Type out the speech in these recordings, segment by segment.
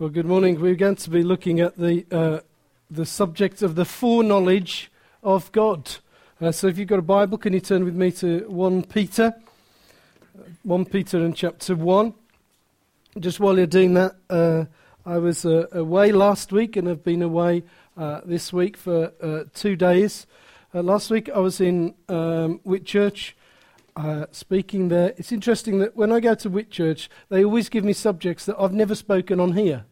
Well, good morning. We're going to be looking at the, uh, the subject of the foreknowledge of God. Uh, so if you've got a Bible, can you turn with me to 1 Peter? 1 Peter in chapter 1. Just while you're doing that, uh, I was uh, away last week and have been away uh, this week for uh, two days. last week I was in um, Whitchurch uh, speaking there. It's interesting that when I go to Whitchurch, they always give me subjects that I've never spoken on here.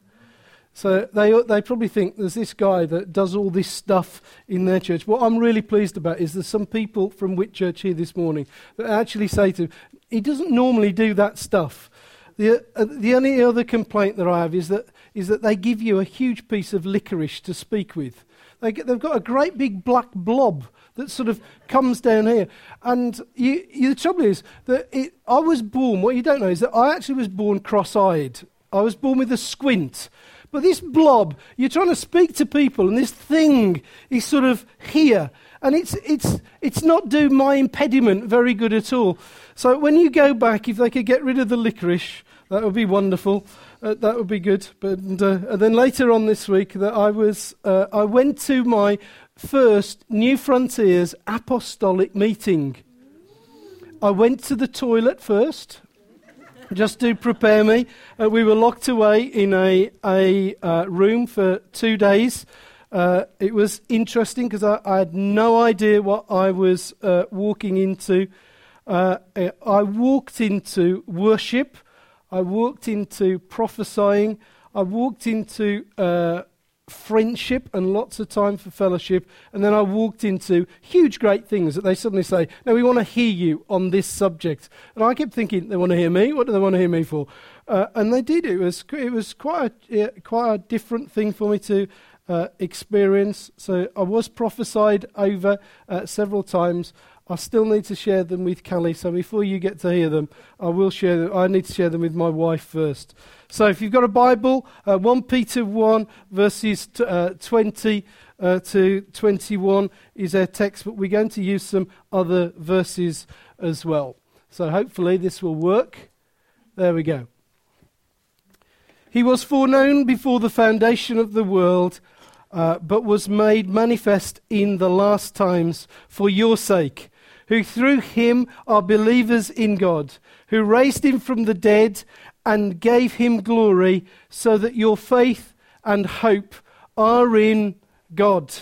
So they, they probably think there's this guy that does all this stuff in their church. What I'm really pleased about is there's some people from Whitchurch here this morning that actually say to him, he doesn't normally do that stuff. The, uh, the only other complaint that I have is that, is that they give you a huge piece of licorice to speak with. They get, they've got a great big black blob that sort of comes down here. And you, you, the trouble is that it, I was born, what you don't know is that I actually was born cross eyed. I was born with a squint. But this blob, you're trying to speak to people, and this thing is sort of here. And it's, it's, it's not doing my impediment very good at all. So when you go back, if they could get rid of the licorice, that would be wonderful. Uh, that would be good. But uh, and then later on this week, that I was, uh, I went to my first New Frontiers apostolic meeting. I went to the toilet first just to prepare me. Uh, we were locked away in a, a uh, room for two days. Uh, it was interesting because I, I, had no idea what I was uh, walking into. Uh, I walked into worship, I walked into prophesying, I walked into uh, friendship and lots of time for fellowship. And then I walked into huge, great things that they suddenly say, No, we want to hear you on this subject. And I kept thinking, They want to hear me? What do they want to hear me for? Uh, and they did. It was, it was quite, a, quite a different thing for me to uh, experience. So I was prophesied over uh, several times. I still need to share them with Callie. So before you get to hear them, I will share them. I need to share them with my wife first. So if you've got a Bible, uh, 1 Peter 1, verses t- uh, 20 uh, to 21 is our text, but we're going to use some other verses as well. So hopefully this will work. There we go. He was foreknown before the foundation of the world, uh, but was made manifest in the last times for your sake, who through him are believers in God, who raised him from the dead and gave him glory, so that your faith and hope are in God.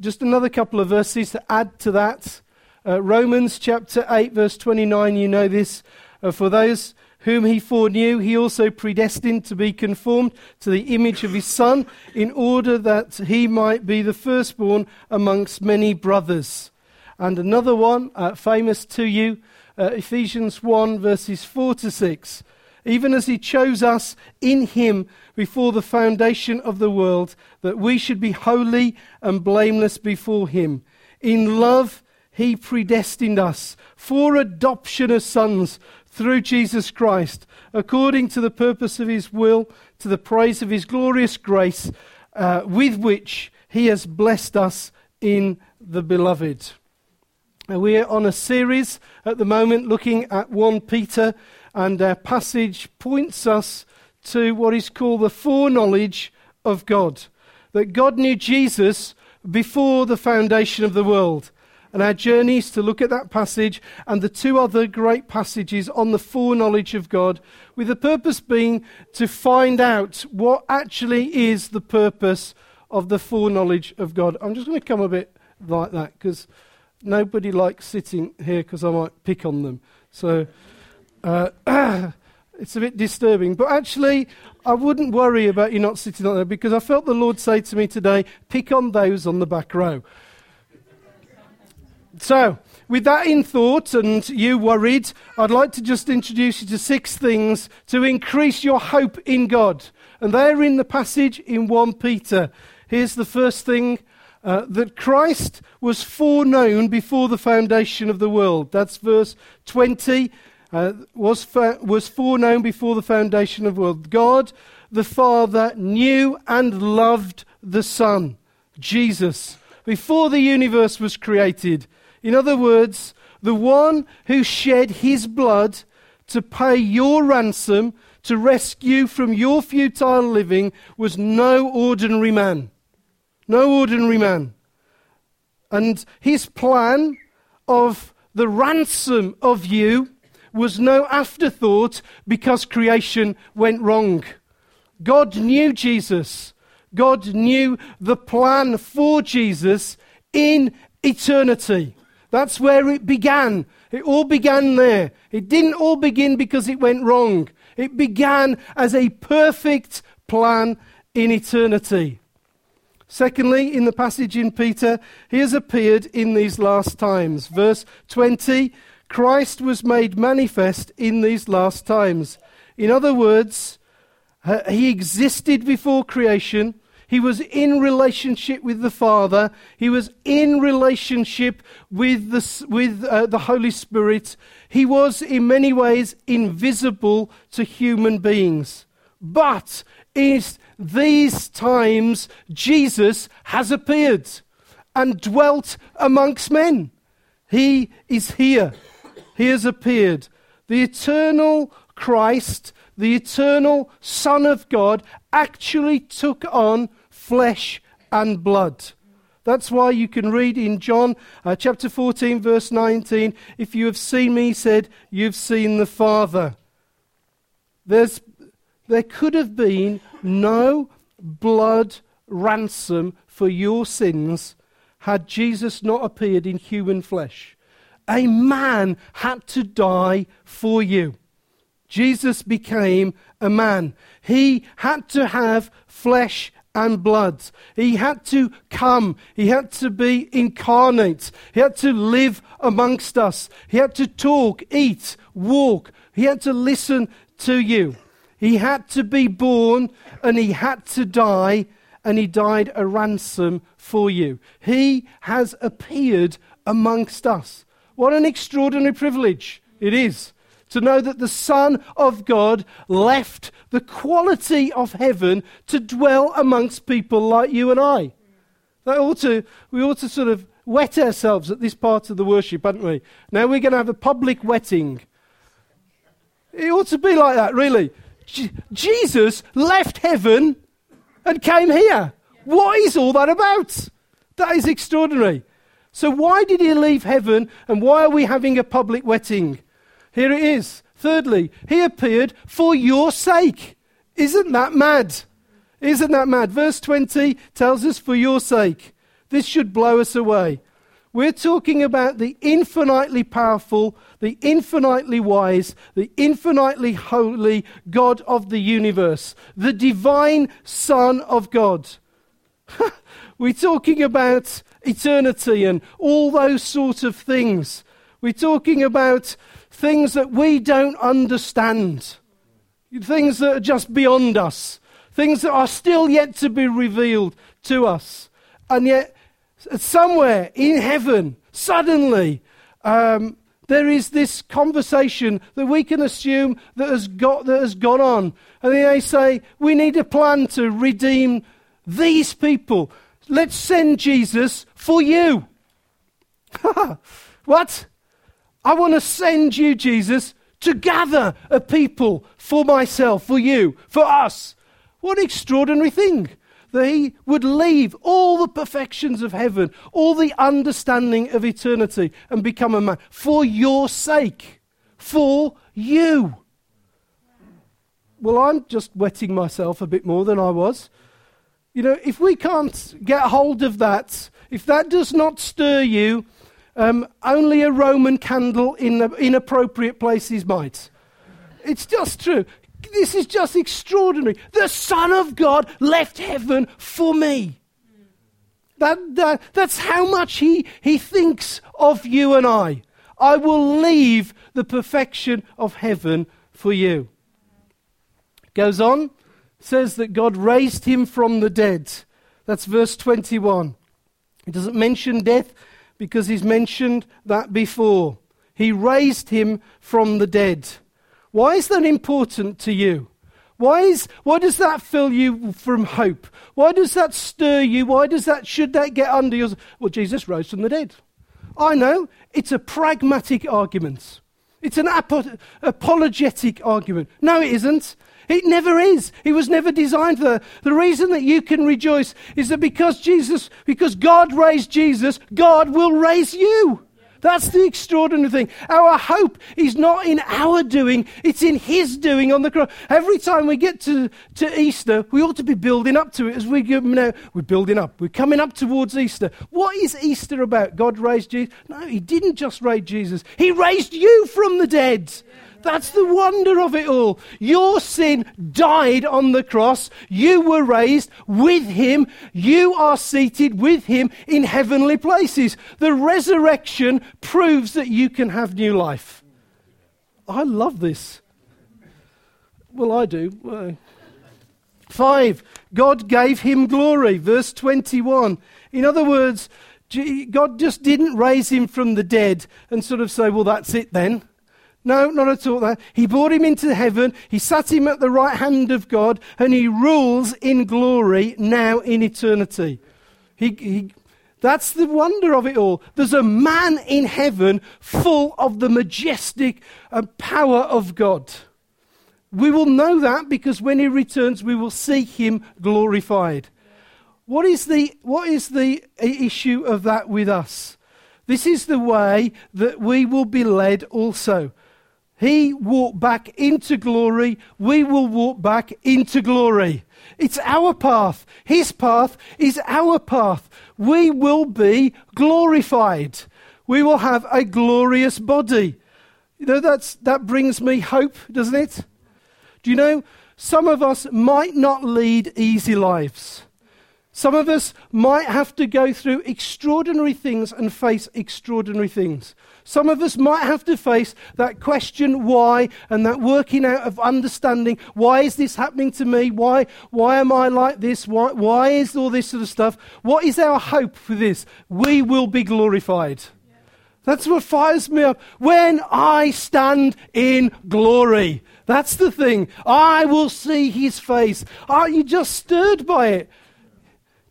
Just another couple of verses to add to that. Uh, Romans chapter 8, verse 29, you know this. Uh, for those whom he foreknew, he also predestined to be conformed to the image of his Son, in order that he might be the firstborn amongst many brothers. And another one, uh, famous to you, uh, Ephesians 1, verses 4 to 6 even as he chose us in him before the foundation of the world, that we should be holy and blameless before him. In love, he predestined us for adoption as sons through Jesus Christ, according to the purpose of his will, to the praise of his glorious grace, uh, with which he has blessed us in the beloved. We're on a series at the moment looking at 1 Peter and our passage points us to what is called the foreknowledge of God. That God knew Jesus before the foundation of the world. And our journey is to look at that passage and the two other great passages on the foreknowledge of God, with the purpose being to find out what actually is the purpose of the foreknowledge of God. I'm just going to come a bit like that because nobody likes sitting here because I might pick on them. So. Uh, it's a bit disturbing. But actually, I wouldn't worry about you not sitting on there because I felt the Lord say to me today, pick on those on the back row. so, with that in thought and you worried, I'd like to just introduce you to six things to increase your hope in God. And they're in the passage in 1 Peter. Here's the first thing uh, that Christ was foreknown before the foundation of the world. That's verse 20 uh, was, fa- was foreknown before the foundation of the world. God the Father knew and loved the Son, Jesus, before the universe was created. In other words, the one who shed his blood to pay your ransom, to rescue from your futile living was no ordinary man. No ordinary man. And his plan of the ransom of you was no afterthought because creation went wrong. God knew Jesus. God knew the plan for Jesus in eternity. That's where it began. It all began there. It didn't all begin because it went wrong. It began as a perfect plan in eternity. Secondly, in the passage in Peter, he has appeared in these last times. Verse 20 Christ was made manifest in these last times. In other words, he existed before creation. He was in relationship with the Father. He was in relationship with the, with, uh, the Holy Spirit. He was, in many ways, invisible to human beings. But in these times, Jesus has appeared and dwelt amongst men. He is here. He has appeared. The eternal Christ, the eternal Son of God, actually took on flesh and blood. That's why you can read in John uh, chapter 14, verse 19 if you have seen me, said, you've seen the Father. There's, there could have been no blood ransom for your sins had Jesus not appeared in human flesh. A man had to die for you. Jesus became a man. He had to have flesh and blood. He had to come. He had to be incarnate. He had to live amongst us. He had to talk, eat, walk. He had to listen to you. He had to be born and he had to die, and he died a ransom for you. He has appeared amongst us. What an extraordinary privilege it is to know that the Son of God left the quality of heaven to dwell amongst people like you and I. That ought to, we ought to sort of wet ourselves at this part of the worship, haven't we? Now we're going to have a public wetting. It ought to be like that, really. Jesus left heaven and came here. What is all that about? That is extraordinary. So, why did he leave heaven and why are we having a public wedding? Here it is. Thirdly, he appeared for your sake. Isn't that mad? Isn't that mad? Verse 20 tells us, for your sake. This should blow us away. We're talking about the infinitely powerful, the infinitely wise, the infinitely holy God of the universe, the divine Son of God. We're talking about eternity and all those sort of things. We're talking about things that we don't understand, things that are just beyond us, things that are still yet to be revealed to us. And yet, somewhere in heaven, suddenly, um, there is this conversation that we can assume that has, got, that has gone on. And they say, we need a plan to redeem these people. Let's send Jesus for you. what? I want to send you, Jesus, to gather a people for myself, for you, for us. What an extraordinary thing that he would leave all the perfections of heaven, all the understanding of eternity, and become a man for your sake, for you. Well, I'm just wetting myself a bit more than I was. You know, if we can't get hold of that, if that does not stir you, um, only a Roman candle in inappropriate places might. It's just true. This is just extraordinary. The Son of God left heaven for me. That, that, that's how much he, he thinks of you and I. I will leave the perfection of heaven for you. Goes on says that God raised him from the dead. That's verse 21. He doesn't mention death because he's mentioned that before. He raised him from the dead. Why is that important to you? Why, is, why does that fill you from hope? Why does that stir you? Why does that, should that get under your... Well, Jesus rose from the dead. I know, it's a pragmatic argument. It's an apo- apologetic argument. No, it isn't. It never is. It was never designed for that. The reason that you can rejoice is that because Jesus, because God raised Jesus, God will raise you. That's the extraordinary thing. Our hope is not in our doing, it's in His doing on the cross. Every time we get to, to Easter, we ought to be building up to it as we go, you know, we're building up. We're coming up towards Easter. What is Easter about? God raised Jesus? No, He didn't just raise Jesus, He raised you from the dead. That's the wonder of it all. Your sin died on the cross. You were raised with him. You are seated with him in heavenly places. The resurrection proves that you can have new life. I love this. Well, I do. Five, God gave him glory. Verse 21. In other words, God just didn't raise him from the dead and sort of say, well, that's it then. No, not at all that. He brought him into heaven, he sat him at the right hand of God, and he rules in glory now in eternity. He, he, that's the wonder of it all. There's a man in heaven full of the majestic uh, power of God. We will know that because when he returns, we will see him glorified. What is the, what is the issue of that with us? This is the way that we will be led also. He walked back into glory. We will walk back into glory. It's our path. His path is our path. We will be glorified. We will have a glorious body. You know, that's, that brings me hope, doesn't it? Do you know, some of us might not lead easy lives. Some of us might have to go through extraordinary things and face extraordinary things. Some of us might have to face that question why and that working out of understanding why is this happening to me? Why, why am I like this? Why, why is all this sort of stuff? What is our hope for this? We will be glorified. That's what fires me up. When I stand in glory. That's the thing. I will see his face. Aren't you just stirred by it?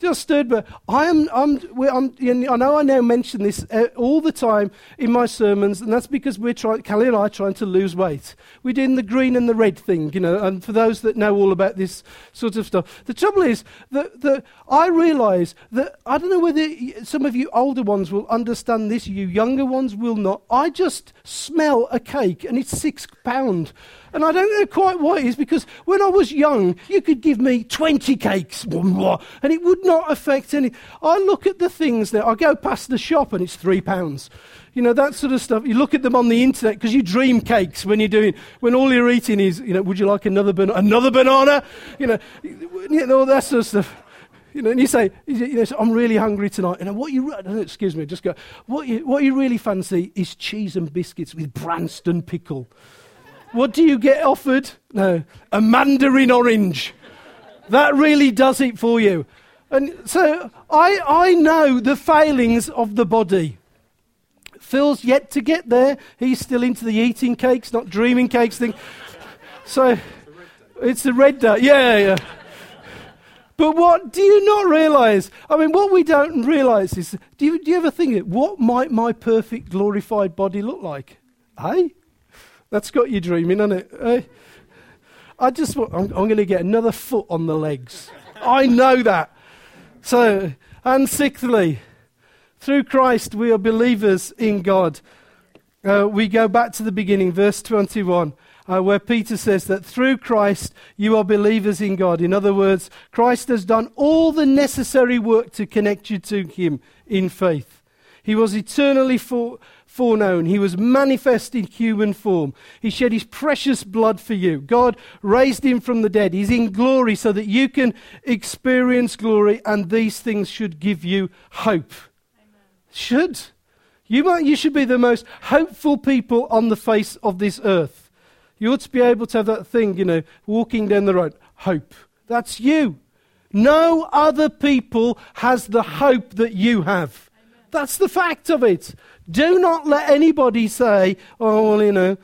Just stood, but I am, I'm, I'm, I know I now mention this uh, all the time in my sermons, and that's because we're trying, Callie and I are trying to lose weight. We're doing the green and the red thing, you know, and for those that know all about this sort of stuff. The trouble is that, that I realize that, I don't know whether some of you older ones will understand this, you younger ones will not. I just smell a cake and it's six pound. And I don't know quite why it is because when I was young, you could give me 20 cakes and it would not affect any. I look at the things now, I go past the shop and it's three pounds. You know, that sort of stuff. You look at them on the internet because you dream cakes when you're doing, when all you're eating is, you know, would you like another, banana? another banana? You know, you know, that sort of stuff. You know, and you say, you know, I'm really hungry tonight. And what you, excuse me, just go, what you, what you really fancy is cheese and biscuits with Branston pickle. What do you get offered? No, a mandarin orange. That really does it for you. And so I, I know the failings of the body. Phil's yet to get there. He's still into the eating cakes, not dreaming cakes thing. So it's the red dot. Yeah, yeah. But what do you not realize? I mean, what we don't realize is do you, do you ever think, it? what might my perfect glorified body look like? Hey? That's got you dreaming, hasn't it? I just I'm, I'm going to get another foot on the legs. I know that. So, and sixthly, through Christ we are believers in God. Uh, we go back to the beginning, verse 21, uh, where Peter says that through Christ you are believers in God. In other words, Christ has done all the necessary work to connect you to Him in faith. He was eternally for, foreknown. He was manifest in human form. He shed his precious blood for you. God raised him from the dead. He's in glory so that you can experience glory, and these things should give you hope. Amen. Should. You, might, you should be the most hopeful people on the face of this earth. You ought to be able to have that thing, you know, walking down the road. Hope. That's you. No other people has the hope that you have. That's the fact of it. Do not let anybody say, oh, well, you know,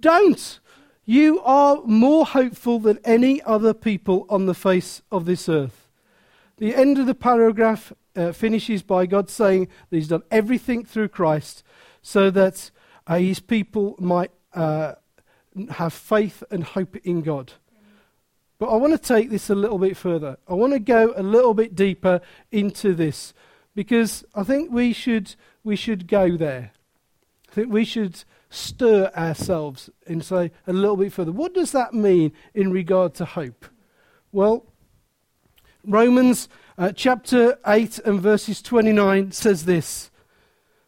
don't. You are more hopeful than any other people on the face of this earth. The end of the paragraph uh, finishes by God saying that He's done everything through Christ so that uh, His people might uh, have faith and hope in God. But I want to take this a little bit further. I want to go a little bit deeper into this because I think we should, we should go there. I think we should stir ourselves and say a little bit further. What does that mean in regard to hope? Well, Romans uh, chapter 8 and verses 29 says this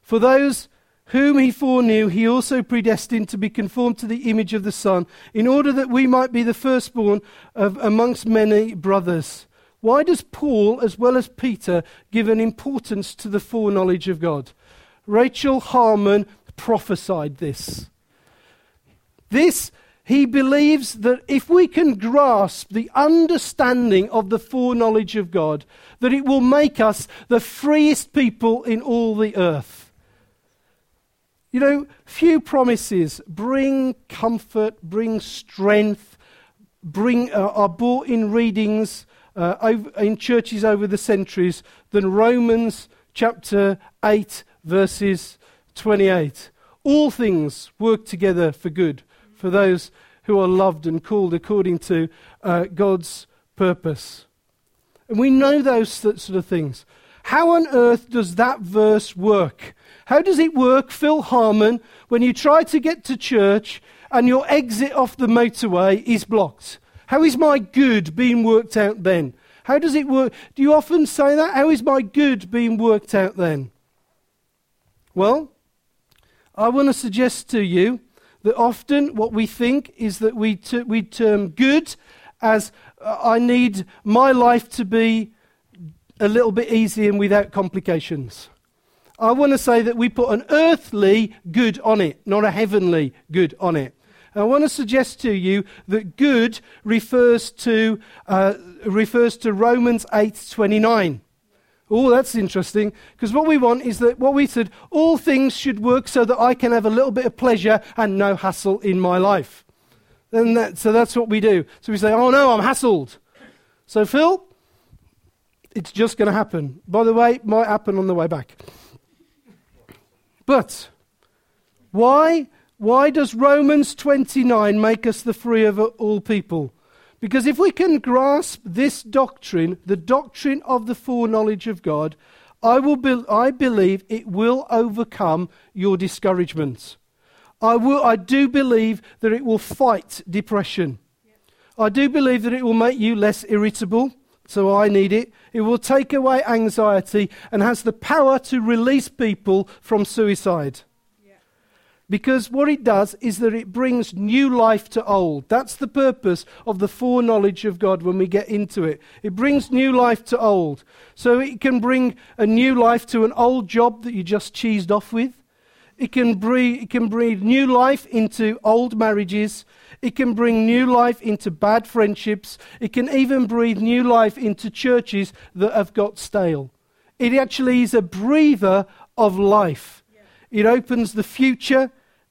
For those whom he foreknew, he also predestined to be conformed to the image of the Son, in order that we might be the firstborn of amongst many brothers. Why does Paul, as well as Peter, give an importance to the foreknowledge of God? Rachel Harmon prophesied this. This, he believes that if we can grasp the understanding of the foreknowledge of God, that it will make us the freest people in all the earth. You know, few promises bring comfort, bring strength, bring, uh, are brought in readings uh, in churches over the centuries than Romans chapter 8, verses 28. All things work together for good for those who are loved and called according to uh, God's purpose. And we know those sort of things. How on earth does that verse work? How does it work, Phil Harmon, when you try to get to church and your exit off the motorway is blocked? How is my good being worked out then? How does it work? Do you often say that? How is my good being worked out then? Well, I want to suggest to you that often what we think is that we, we term good as uh, I need my life to be a little bit easy and without complications. I want to say that we put an earthly good on it, not a heavenly good on it. I want to suggest to you that good refers to, uh, refers to Romans 8:29. Oh, that's interesting, because what we want is that what we said, all things should work so that I can have a little bit of pleasure and no hassle in my life. And that, so that's what we do. So we say, oh no, I'm hassled. So, Phil, it's just going to happen. By the way, it might happen on the way back. But why, why does Romans 29 make us the free of all people? Because if we can grasp this doctrine, the doctrine of the foreknowledge of God, I, will be, I believe it will overcome your discouragements. I, will, I do believe that it will fight depression. I do believe that it will make you less irritable, so I need it. It will take away anxiety and has the power to release people from suicide. Because what it does is that it brings new life to old. That's the purpose of the foreknowledge of God when we get into it. It brings new life to old. So it can bring a new life to an old job that you just cheesed off with. It can, breathe, it can new life into old marriages. It can bring new life into bad friendships. It can even breathe new life into churches that have got stale. It actually is a breather of life. It opens the future,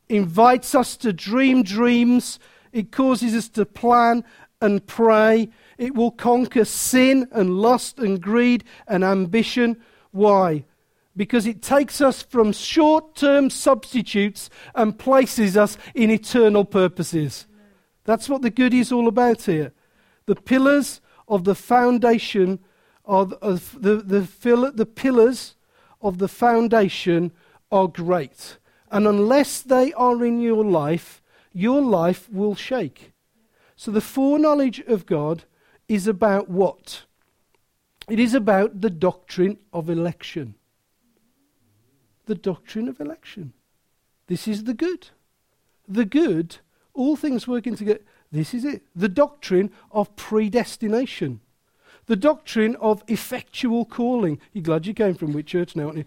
invites us to dream dreams, it causes us to plan and pray. It will conquer sin and lust and greed and ambition. Why? Because it takes us from short term substitutes and places us in eternal purposes. That's what the good is all about here. The pillars of the foundation of, of the, the, the pillars of the foundation are great. And unless they are in your life, your life will shake. So the foreknowledge of God is about what? It is about the doctrine of election. The doctrine of election. This is the good. The good, all things working together. This is it. The doctrine of predestination the doctrine of effectual calling. You're glad you came from Whitchurch now, aren't you?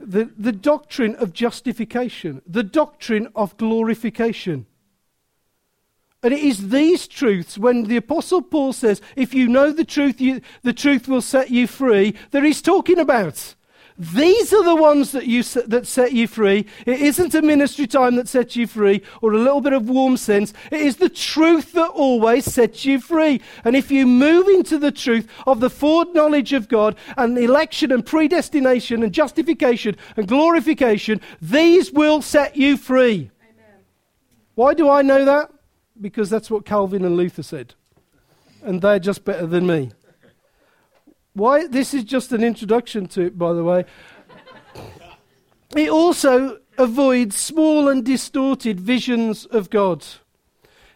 The, the doctrine of justification, the doctrine of glorification. And it is these truths, when the Apostle Paul says, if you know the truth, you, the truth will set you free, that he's talking about. These are the ones that, you, that set you free. It isn't a ministry time that sets you free or a little bit of warm sense. It is the truth that always sets you free. And if you move into the truth of the foreknowledge of God and election and predestination and justification and glorification, these will set you free. Amen. Why do I know that? Because that's what Calvin and Luther said. and they're just better than me. Why? This is just an introduction to it, by the way. It also avoids small and distorted visions of God.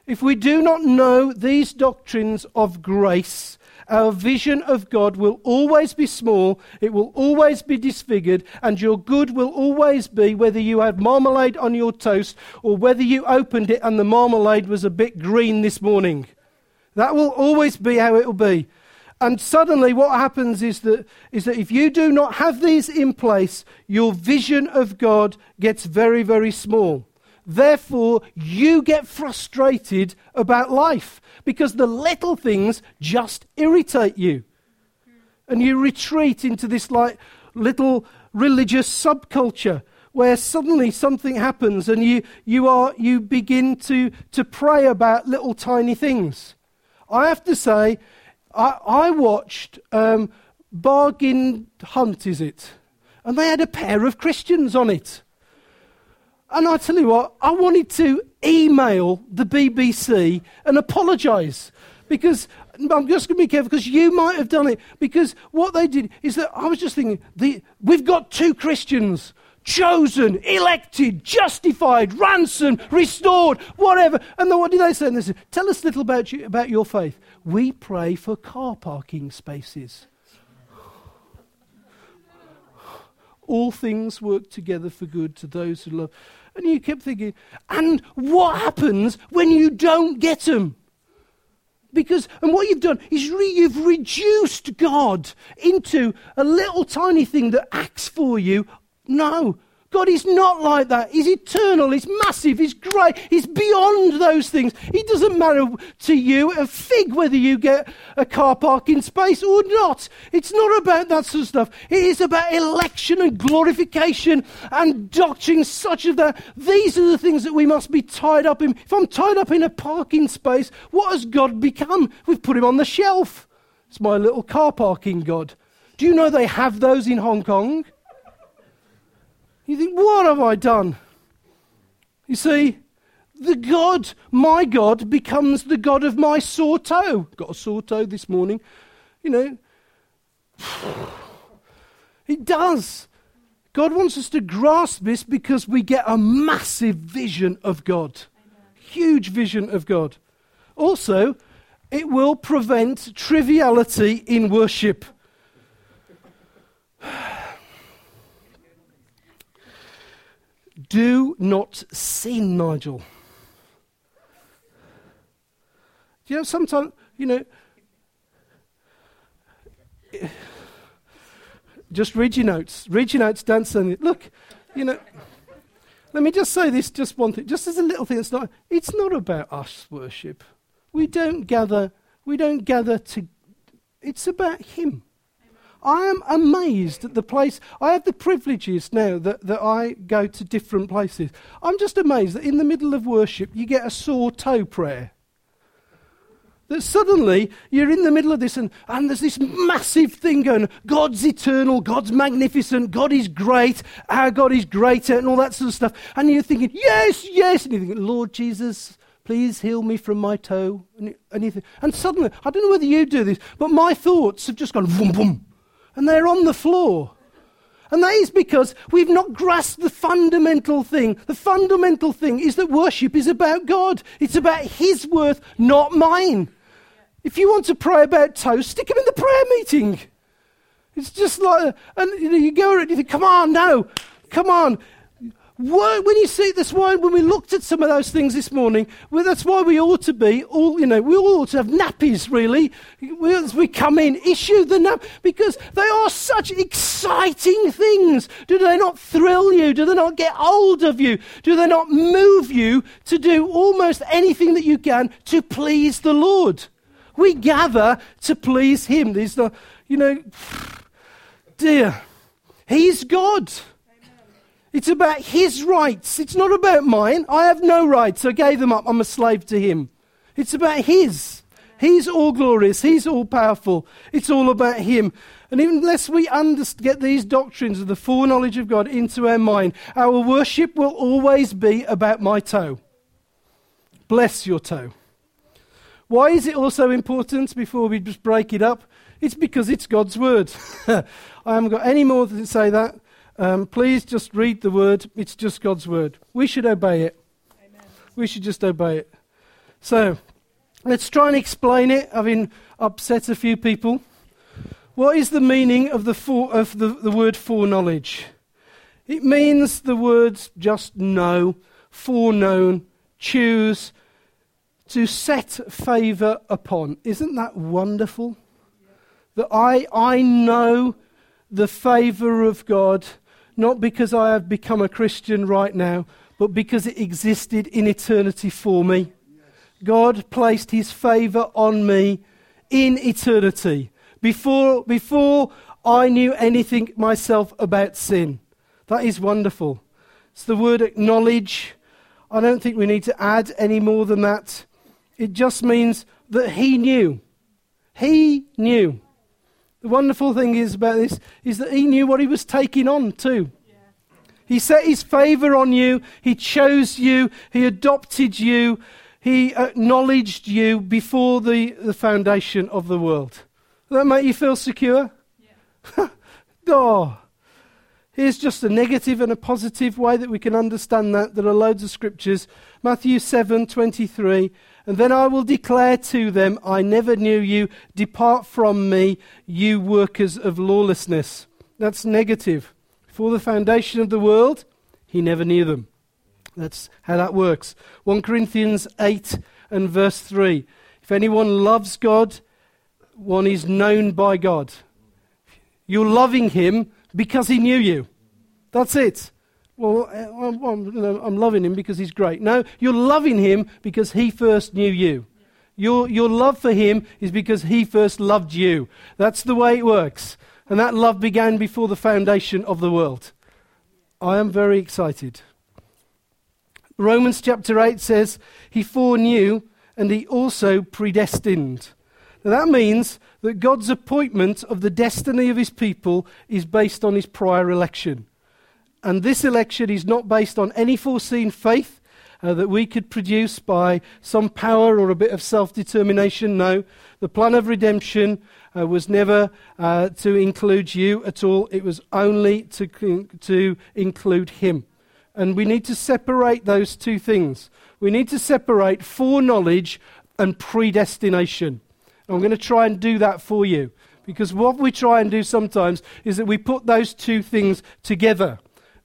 If we do not know these doctrines of grace, our vision of God will always be small, it will always be disfigured, and your good will always be whether you had marmalade on your toast or whether you opened it and the marmalade was a bit green this morning. That will always be how it will be. And suddenly, what happens is that, is that if you do not have these in place, your vision of God gets very, very small. Therefore, you get frustrated about life because the little things just irritate you. And you retreat into this like little religious subculture where suddenly something happens and you, you, are, you begin to, to pray about little tiny things. I have to say, I, I watched um, Bargain Hunt, is it? And they had a pair of Christians on it. And I tell you what, I wanted to email the BBC and apologise because I'm just going to be careful because you might have done it. Because what they did is that I was just thinking, the, we've got two Christians chosen, elected, justified, ransomed, restored, whatever. And then what do they say? And they said, Tell us a little about, you, about your faith we pray for car parking spaces. All things work together for good to those who love. And you kept thinking, and what happens when you don't get them? Because, and what you've done is re- you've reduced God into a little tiny thing that acts for you. No, God is not like that. He's eternal, He's massive, He's great, He's beyond those things. It doesn't matter to you a fig whether you get a car parking space or not. It's not about that sort of stuff. It is about election and glorification and doctrine such as that. These are the things that we must be tied up in. If I'm tied up in a parking space, what has God become? We've put him on the shelf. It's my little car parking God. Do you know they have those in Hong Kong? You think, what have I done? You see, the God, my God, becomes the God of my sore toe. Got a sore toe this morning. You know, it does. God wants us to grasp this because we get a massive vision of God. Huge vision of God. Also, it will prevent triviality in worship. Do not sin, Nigel. You know, sometimes, you know, just read your notes. Read your notes, don't. Look, you know, let me just say this, just one thing, just as a little thing. It's not, it's not about us worship. We don't gather, we don't gather to, it's about Him. I am amazed at the place. I have the privileges now that, that I go to different places. I'm just amazed that in the middle of worship you get a sore toe prayer. That suddenly you're in the middle of this and, and there's this massive thing going God's eternal, God's magnificent, God is great, our God is greater, and all that sort of stuff. And you're thinking, yes, yes. And you're thinking, Lord Jesus, please heal me from my toe. And, and, and suddenly, I don't know whether you do this, but my thoughts have just gone boom, boom and they're on the floor. And that is because we've not grasped the fundamental thing. The fundamental thing is that worship is about God. It's about His worth, not mine. If you want to pray about toast, stick him in the prayer meeting. It's just like, and you, know, you go and you think, come on, no, come on. When you see, that's why when we looked at some of those things this morning, well, that's why we ought to be all, you know, we all ought to have nappies, really. We, as we come in, issue the nap, because they are such exciting things. Do they not thrill you? Do they not get hold of you? Do they not move you to do almost anything that you can to please the Lord? We gather to please Him. There's the, you know, dear, He's God. It's about his rights. It's not about mine. I have no rights. I gave them up. I'm a slave to him. It's about his. He's all glorious. He's all powerful. It's all about him. And unless we get these doctrines of the foreknowledge of God into our mind, our worship will always be about my toe. Bless your toe. Why is it also important before we just break it up? It's because it's God's word. I haven't got any more to say that. Um, please just read the word. It's just God's word. We should obey it. Amen. We should just obey it. So, let's try and explain it, having upset a few people. What is the meaning of the, for, of the, the word foreknowledge? It means the words just know, foreknown, choose, to set favour upon. Isn't that wonderful? That I, I know the favour of God, not because I have become a Christian right now, but because it existed in eternity for me. God placed his favour on me in eternity before, before I knew anything myself about sin. That is wonderful. It's the word acknowledge. I don't think we need to add any more than that. It just means that he knew. He knew. The wonderful thing is about this is that he knew what he was taking on too. He set his favor on you. He chose you. He adopted you. He acknowledged you before the, the foundation of the world. Does that make you feel secure? Yeah. oh. Here's just a negative and a positive way that we can understand that. There are loads of scriptures. Matthew 7 23. And then I will declare to them, I never knew you. Depart from me, you workers of lawlessness. That's negative. Before the foundation of the world, he never knew them. That's how that works. 1 Corinthians 8 and verse 3. If anyone loves God, one is known by God. You're loving him because he knew you. That's it. Well, uh, I'm, I'm, loving him because he's great. No, you're loving him because he first knew you. Your, your love for him is because he first loved you. That's the way it works. And that love began before the foundation of the world. I am very excited. Romans chapter 8 says, He foreknew and he also predestined. Now, that means that God's appointment of the destiny of his people is based on his prior election. And this election is not based on any foreseen faith uh, that we could produce by some power or a bit of self determination. No. The plan of redemption uh, was never uh, to include you at all, it was only to, to include him. And we need to separate those two things. We need to separate foreknowledge and predestination. And I'm going to try and do that for you. Because what we try and do sometimes is that we put those two things together.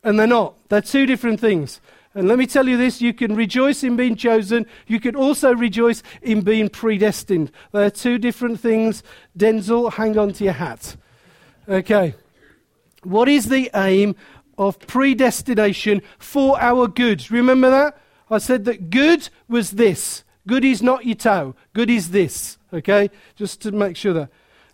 And they're not. They're two different things. And let me tell you this you can rejoice in being chosen. You can also rejoice in being predestined. They're two different things. Denzel, hang on to your hat. Okay. What is the aim of predestination for our good? Remember that? I said that good was this. Good is not your toe. Good is this. Okay? Just to make sure that.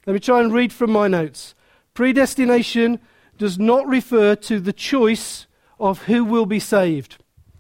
Let me try and read from my notes. Predestination does not refer to the choice of who will be saved.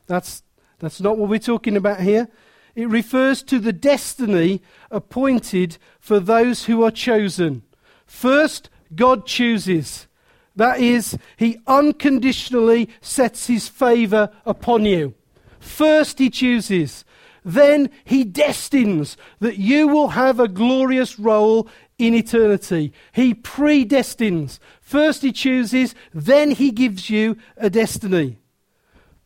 That's, that's not what we're talking about here. It refers to the destiny appointed for those who are chosen. First, God chooses. That is, He unconditionally sets His favour upon you. First, He chooses. Then He destines that you will have a glorious role in eternity. He predestines. First he chooses, then he gives you a destiny.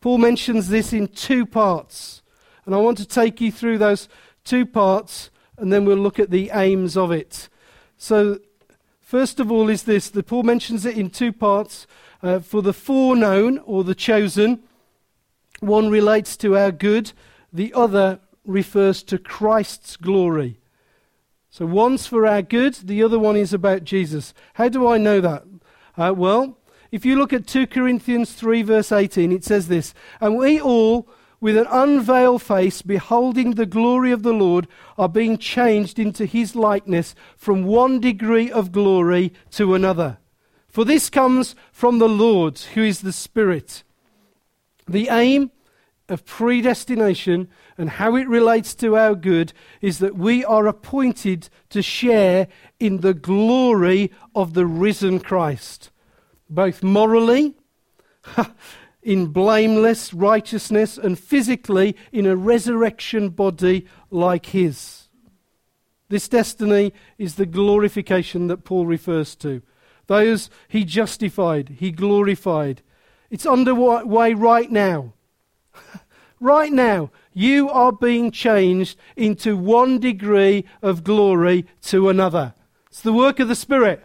Paul mentions this in two parts. And I want to take you through those two parts and then we'll look at the aims of it. So, first of all, is this that Paul mentions it in two parts. Uh, for the foreknown or the chosen, one relates to our good, the other refers to Christ's glory. So one's for our good, the other one is about Jesus. How do I know that? Uh, well, if you look at 2 Corinthians 3, verse 18, it says this And we all, with an unveiled face, beholding the glory of the Lord, are being changed into his likeness from one degree of glory to another. For this comes from the Lord, who is the Spirit. The aim of predestination and how it relates to our good is that we are appointed to share in the glory of the risen Christ, both morally, in blameless righteousness, and physically in a resurrection body like his. This destiny is the glorification that Paul refers to. Those he justified, he glorified. It's underway right now. right now, you are being changed into one degree of glory to another. It's the work of the Spirit.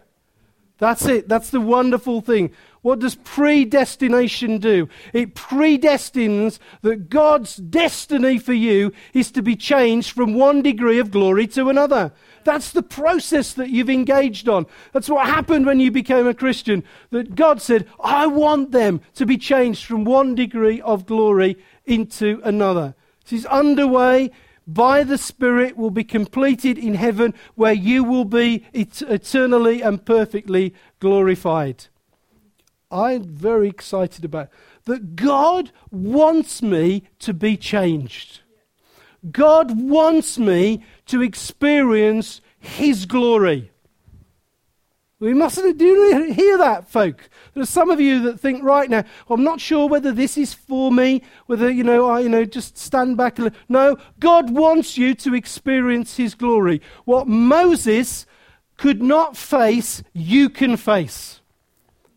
That's it. That's the wonderful thing. What does predestination do? It predestines that God's destiny for you is to be changed from one degree of glory to another. That's the process that you've engaged on. That's what happened when you became a Christian. That God said, I want them to be changed from one degree of glory into another. Is underway by the Spirit will be completed in heaven where you will be et- eternally and perfectly glorified. I'm very excited about that God wants me to be changed. God wants me to experience His glory. We mustn't do you hear that, folk. There are some of you that think right now, I'm not sure whether this is for me, whether, you know, I, you know, just stand back. And, no, God wants you to experience His glory. What Moses could not face, you can face.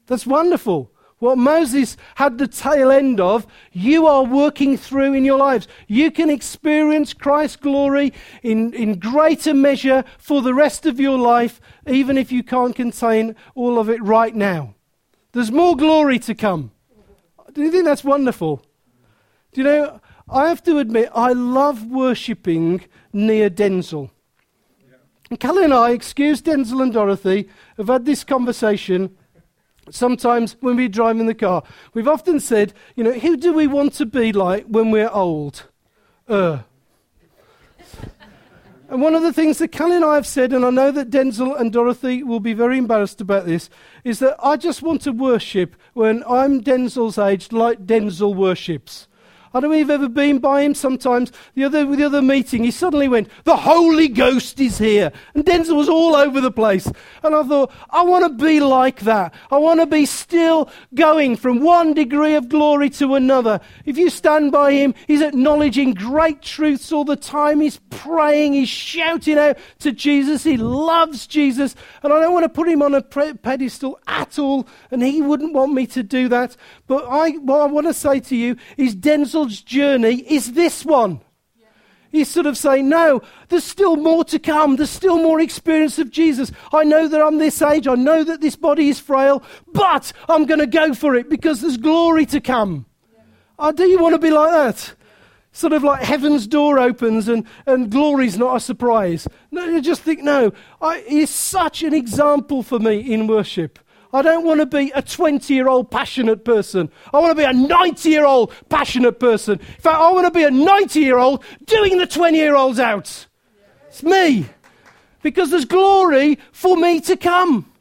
That's wonderful. What Moses had the tail end of, you are working through in your lives. You can experience Christ's glory in, in greater measure for the rest of your life, even if you can't contain all of it right now. There's more glory to come. Do you think that's wonderful? Do you know, I have to admit, I love worshipping near Denzil. And Kelly and I, excuse Denzil and Dorothy, have had this conversation Sometimes when we drive in the car, we've often said, you know, who do we want to be like when we're old? Uh. and one of the things that Kelly and I have said, and I know that Denzel and Dorothy will be very embarrassed about this, is that I just want to worship when I'm Denzil's age, like Denzil worships. I don't know if you've ever been by him sometimes. The other, the other meeting, he suddenly went, The Holy Ghost is here. And Denzel was all over the place. And I thought, I want to be like that. I want to be still going from one degree of glory to another. If you stand by him, he's acknowledging great truths all the time. He's praying, he's shouting out to Jesus. He loves Jesus. And I don't want to put him on a pedestal at all. And he wouldn't want me to do that. But I, what I want to say to you is Denzil journey is this one. He's sort of saying, No, there's still more to come. There's still more experience of Jesus. I know that I'm this age. I know that this body is frail, but I'm going to go for it because there's glory to come. Yeah. Oh, do you want to be like that? Sort of like heaven's door opens and, and glory's not a surprise. No, you just think, no, I, he's such an example for me in worship. I don't want to be a 20 year old passionate person. I want to be a 90 year old passionate person. In fact, I want to be a 90 year old doing the 20 year olds out. It's me. Because there's glory for me to come.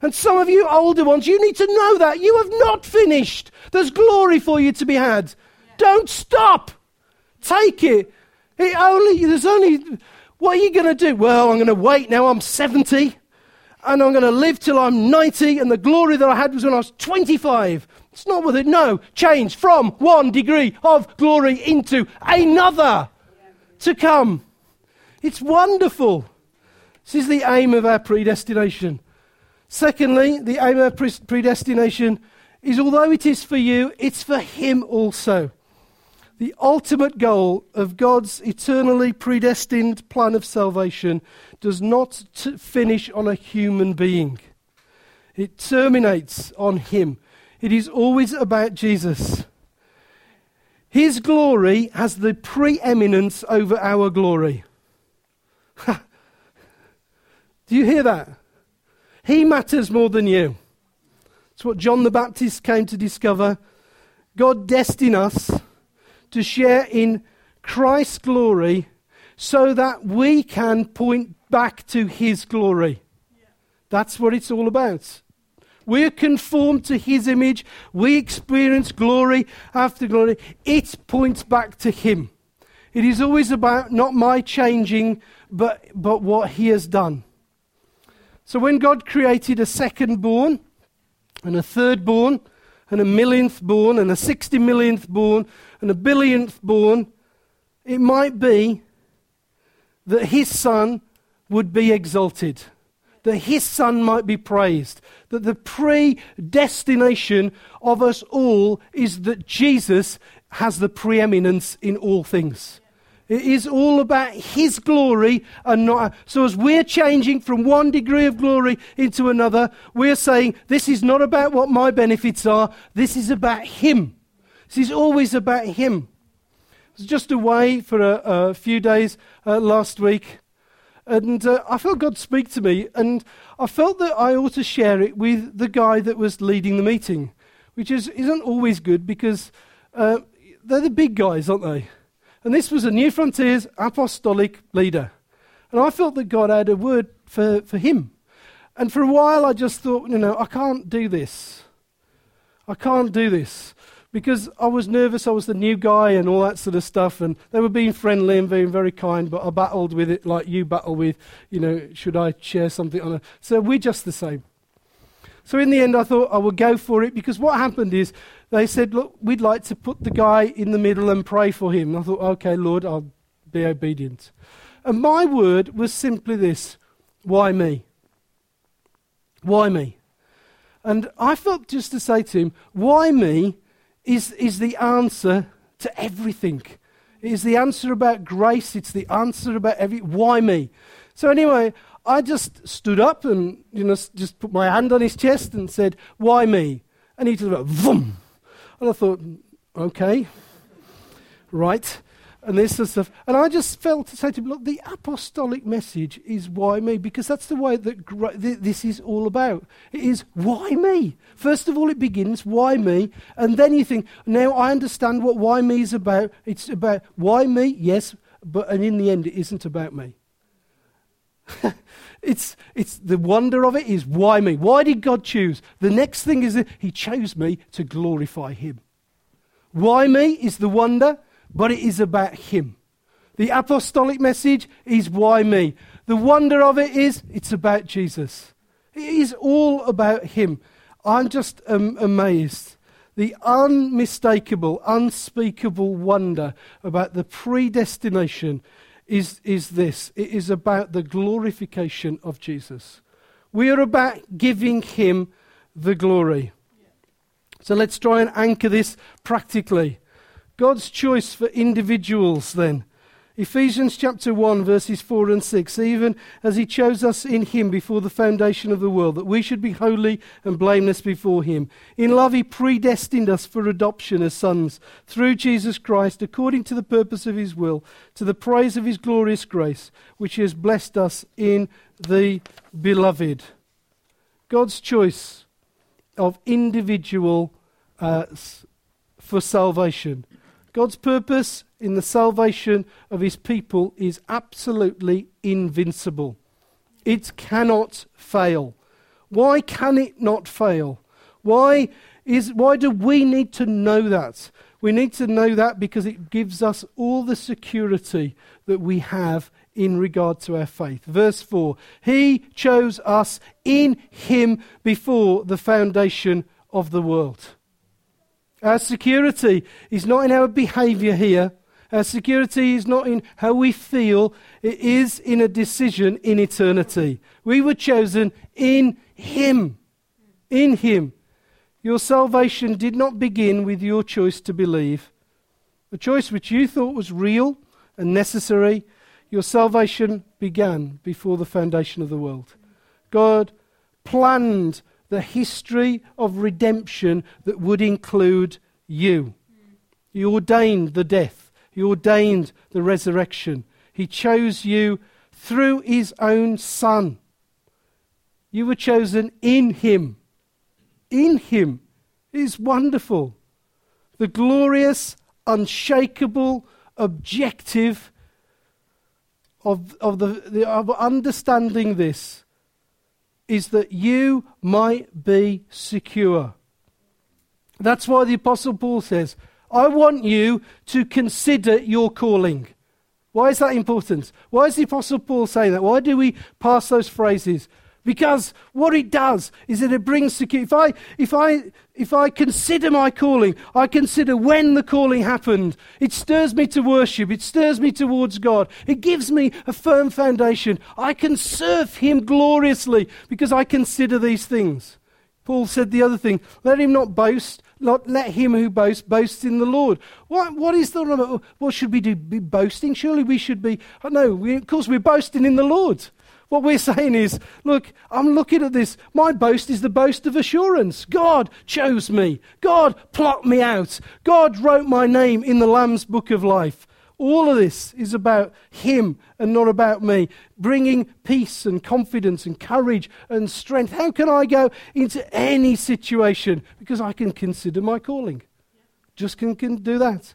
And some of you older ones, you need to know that. You have not finished. There's glory for you to be had. Don't stop. Take it. It only, there's only, what are you going to do? Well, I'm going to wait now. I'm 70 and I'm going to live till I'm 90, and the glory that I had was when I was 25. It's not worth it. No, change from one degree of glory into another to come. It's wonderful. This is the aim of our predestination. Secondly, the aim of predestination is although it is for you, it's for Him also. The ultimate goal of God's eternally predestined plan of salvation does not t- finish on a human being, it terminates on Him. It is always about Jesus. His glory has the preeminence over our glory. Do you hear that? He matters more than you. It's what John the Baptist came to discover. God destined us to share in Christ's glory so that we can point back to his glory. That's what it's all about. We're conformed to his image. We experience glory after glory. It points back to him. It is always about not my changing, but, but what he has done. So when God created a second born and a third born and a millionth born and a sixty millionth born and a billionth born, it might be that his son would be exalted, that his Son might be praised, that the predestination of us all is that Jesus has the preeminence in all things. It is all about His glory and not. So, as we're changing from one degree of glory into another, we're saying, This is not about what my benefits are, this is about Him. This is always about Him. I was just away for a, a few days uh, last week, and uh, I felt God speak to me, and I felt that I ought to share it with the guy that was leading the meeting, which is, isn't always good because uh, they're the big guys, aren't they? And this was a New Frontiers apostolic leader. And I felt that God had a word for, for him. And for a while, I just thought, you know, I can't do this. I can't do this. Because I was nervous, I was the new guy and all that sort of stuff. And they were being friendly and being very kind, but I battled with it like you battle with, you know, should I share something on it? So we're just the same. So in the end, I thought I would go for it because what happened is they said, Look, we'd like to put the guy in the middle and pray for him. And I thought, Okay, Lord, I'll be obedient. And my word was simply this Why me? Why me? And I felt just to say to him, Why me is, is the answer to everything. It is the answer about grace. It's the answer about every. Why me? So, anyway, I just stood up and you know just put my hand on his chest and said, "Why me?" And he just went boom, and I thought, "Okay, right." And this of stuff, and I just felt to say to him, "Look, the apostolic message is why me, because that's the way that th- this is all about. It is why me. First of all, it begins why me, and then you think, now I understand what why me is about. It's about why me, yes, but and in the end, it isn't about me." it's, it's the wonder of it is why me? Why did God choose? The next thing is that He chose me to glorify Him. Why me is the wonder, but it is about Him. The apostolic message is why me. The wonder of it is it's about Jesus. It is all about Him. I'm just um, amazed. The unmistakable, unspeakable wonder about the predestination is, is this it is about the glorification of Jesus. We are about giving him the glory. So let's try and anchor this practically. God's choice for individuals, then. Ephesians chapter 1, verses 4 and 6. Even as he chose us in him before the foundation of the world, that we should be holy and blameless before him. In love, he predestined us for adoption as sons through Jesus Christ, according to the purpose of his will, to the praise of his glorious grace, which he has blessed us in the beloved. God's choice of individual uh, for salvation. God's purpose in the salvation of his people is absolutely invincible. It cannot fail. Why can it not fail? Why, is, why do we need to know that? We need to know that because it gives us all the security that we have in regard to our faith. Verse 4 He chose us in Him before the foundation of the world. Our security is not in our behavior here. Our security is not in how we feel, it is in a decision in eternity. We were chosen in Him. In Him. Your salvation did not begin with your choice to believe. A choice which you thought was real and necessary. Your salvation began before the foundation of the world. God planned the history of redemption that would include you. He ordained the death, He ordained the resurrection. He chose you through His own Son. You were chosen in Him. In Him. Is wonderful. The glorious, unshakable, objective of, of, the, the, of understanding this is that you might be secure. That's why the Apostle Paul says, I want you to consider your calling. Why is that important? Why is the Apostle Paul saying that? Why do we pass those phrases? Because what it does is that it brings security. If I, if, I, if I consider my calling, I consider when the calling happened, it stirs me to worship, it stirs me towards God, it gives me a firm foundation. I can serve Him gloriously because I consider these things. Paul said the other thing let him not boast, not let him who boasts boast in the Lord. What, what is the what should we do? Be boasting? Surely we should be. No, we, of course we're boasting in the Lord. What we're saying is, look, I'm looking at this. My boast is the boast of assurance. God chose me. God plucked me out. God wrote my name in the Lamb's book of life. All of this is about Him and not about me, bringing peace and confidence and courage and strength. How can I go into any situation? Because I can consider my calling. Just can, can do that.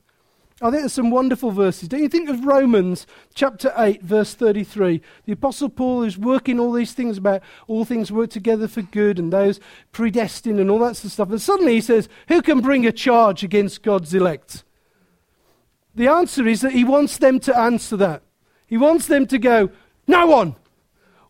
I think there's some wonderful verses. Don't you think of Romans chapter 8, verse 33? The Apostle Paul is working all these things about all things work together for good and those predestined and all that sort of stuff. And suddenly he says, Who can bring a charge against God's elect? The answer is that he wants them to answer that. He wants them to go, No one.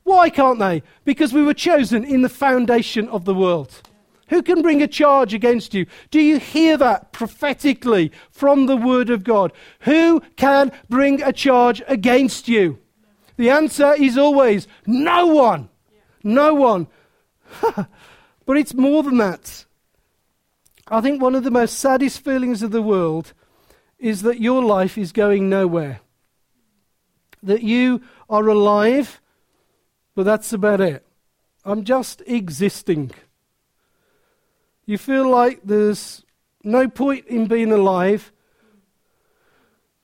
Why can't they? Because we were chosen in the foundation of the world. Who can bring a charge against you? Do you hear that prophetically from the Word of God? Who can bring a charge against you? The answer is always no one. No one. but it's more than that. I think one of the most saddest feelings of the world is that your life is going nowhere. That you are alive, but that's about it. I'm just existing. You feel like there's no point in being alive,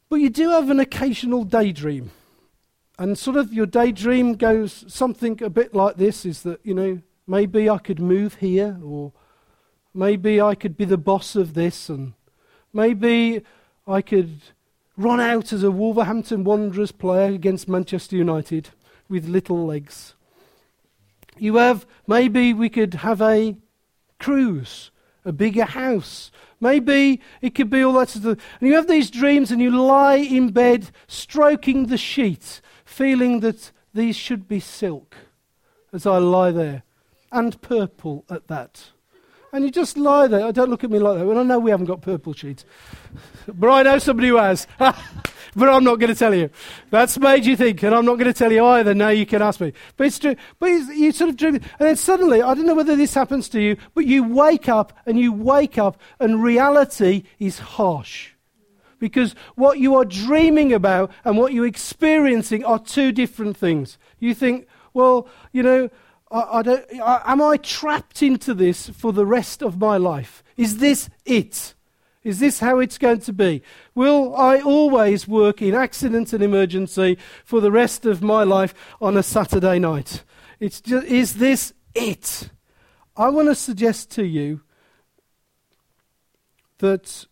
but you do have an occasional daydream. And sort of your daydream goes something a bit like this is that, you know, maybe I could move here, or maybe I could be the boss of this, and maybe I could run out as a Wolverhampton Wanderers player against Manchester United with little legs. You have, maybe we could have a cruise, a bigger house. Maybe it could be all that sort of And you have these dreams and you lie in bed stroking the sheet, feeling that these should be silk as I lie there, and purple at that. And you just lie there. Don't look at me like that. Well, I know we haven't got purple sheets. but I know somebody who has. but I'm not going to tell you. That's made you think, and I'm not going to tell you either. Now you can ask me. But it's true. But you sort of dream, and then suddenly, I don't know whether this happens to you, but you wake up and you wake up, and reality is harsh. Because what you are dreaming about and what you're experiencing are two different things. You think, well, you know, I, I don't, I, am I trapped into this for the rest of my life? Is this it? Is this how it's going to be? Will I always work in accident and emergency for the rest of my life on a Saturday night? Just, is this it? I want to suggest to you that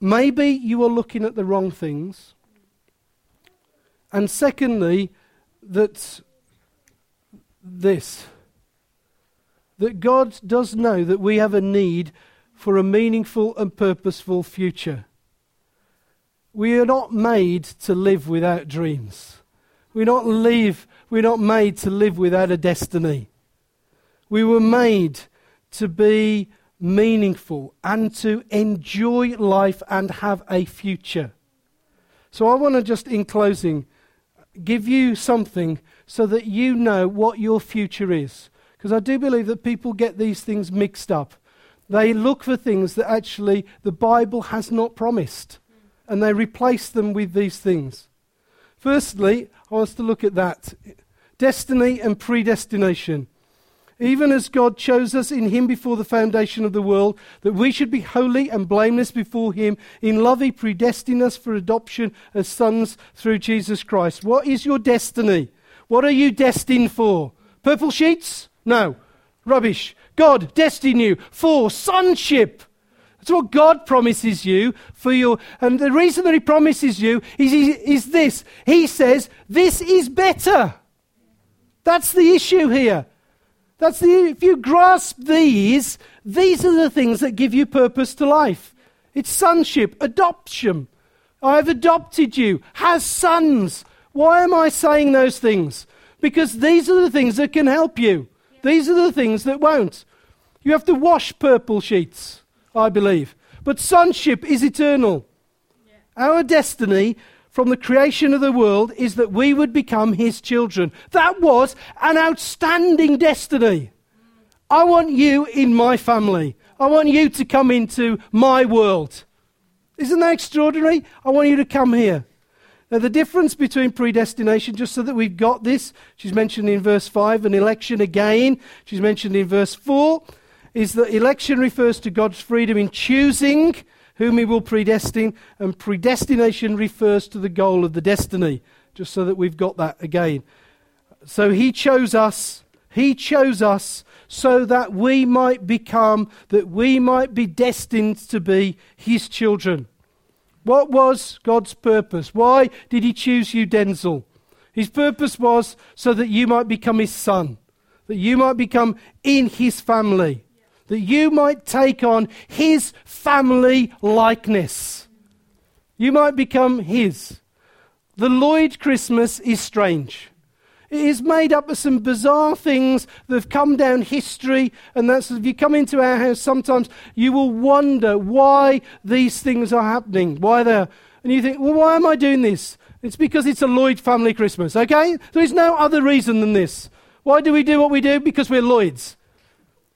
maybe you are looking at the wrong things. And secondly, that this that God does know that we have a need for a meaningful and purposeful future. We are not made to live without dreams. We're not, live, we're not made to live without a destiny. We were made to be meaningful and to enjoy life and have a future. So I want to just, in closing, give you something so that you know what your future is. Because I do believe that people get these things mixed up. They look for things that actually the Bible has not promised, and they replace them with these things. Firstly, I want us to look at that destiny and predestination. Even as God chose us in Him before the foundation of the world, that we should be holy and blameless before Him, in love He predestined us for adoption as sons through Jesus Christ. What is your destiny? What are you destined for? Purple sheets? No. Rubbish. God destined you for sonship. That's what God promises you for your. And the reason that He promises you is, is this He says, This is better. That's the issue here. That's the, if you grasp these, these are the things that give you purpose to life. It's sonship, adoption. I've adopted you, has sons. Why am I saying those things? Because these are the things that can help you. These are the things that won't. You have to wash purple sheets, I believe. But sonship is eternal. Our destiny from the creation of the world is that we would become his children. That was an outstanding destiny. I want you in my family. I want you to come into my world. Isn't that extraordinary? I want you to come here. Now, the difference between predestination, just so that we've got this, she's mentioned in verse 5, and election again, she's mentioned in verse 4, is that election refers to God's freedom in choosing whom he will predestine, and predestination refers to the goal of the destiny, just so that we've got that again. So he chose us, he chose us so that we might become, that we might be destined to be his children. What was God's purpose? Why did he choose you, Denzel? His purpose was so that you might become his son, that you might become in his family that you might take on his family likeness. You might become his. The Lloyd Christmas is strange. It is made up of some bizarre things that have come down history, and that's if you come into our house, sometimes you will wonder why these things are happening, why they're, and you think, well, why am I doing this? It's because it's a Lloyd family Christmas, okay? There is no other reason than this. Why do we do what we do? Because we're Lloyds.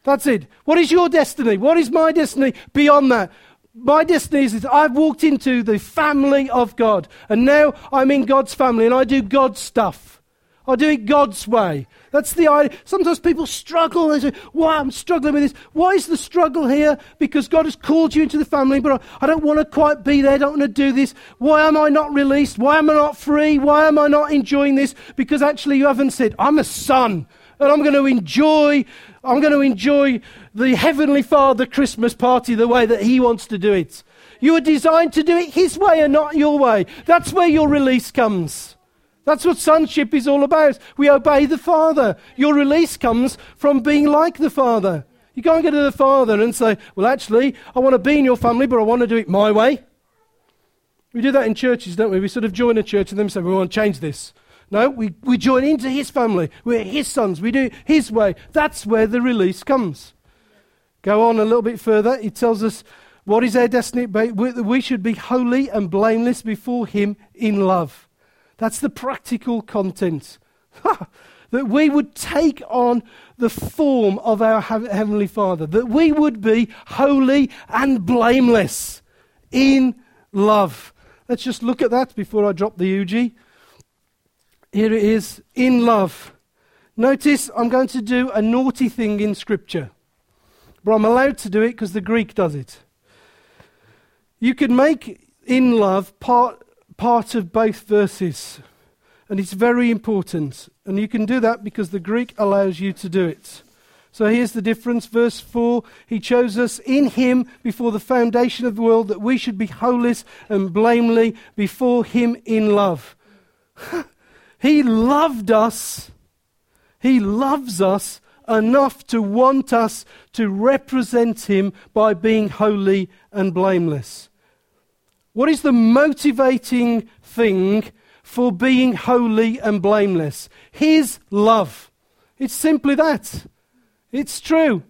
That's it. What is your destiny? What is my destiny beyond that? My destiny is I've walked into the family of God, and now I'm in God's family, and I do God's stuff. I do it God's way. That's the idea. Sometimes people struggle. They say, Why I'm struggling with this? Why is the struggle here? Because God has called you into the family, but I don't want to quite be there. I don't want to do this. Why am I not released? Why am I not free? Why am I not enjoying this? Because actually, you haven't said, I'm a son, and I'm going to enjoy I'm going to enjoy the Heavenly Father Christmas party the way that He wants to do it. You are designed to do it His way and not your way. That's where your release comes. That's what sonship is all about. We obey the Father. Your release comes from being like the Father. You can't go to the Father and say, Well, actually, I want to be in your family, but I want to do it my way. We do that in churches, don't we? We sort of join a church and then say, We want to change this. No, we, we join into his family. We're his sons. We do his way. That's where the release comes. Go on a little bit further. He tells us what is our destiny? We should be holy and blameless before him in love. That's the practical content. that we would take on the form of our Heavenly Father. That we would be holy and blameless in love. Let's just look at that before I drop the Uji. Here it is in love. Notice I'm going to do a naughty thing in Scripture, but I'm allowed to do it because the Greek does it. You could make in love part, part of both verses, and it's very important. And you can do that because the Greek allows you to do it. So here's the difference. Verse 4 He chose us in Him before the foundation of the world that we should be holy and blameless before Him in love. He loved us. He loves us enough to want us to represent Him by being holy and blameless. What is the motivating thing for being holy and blameless? His love. It's simply that. It's true.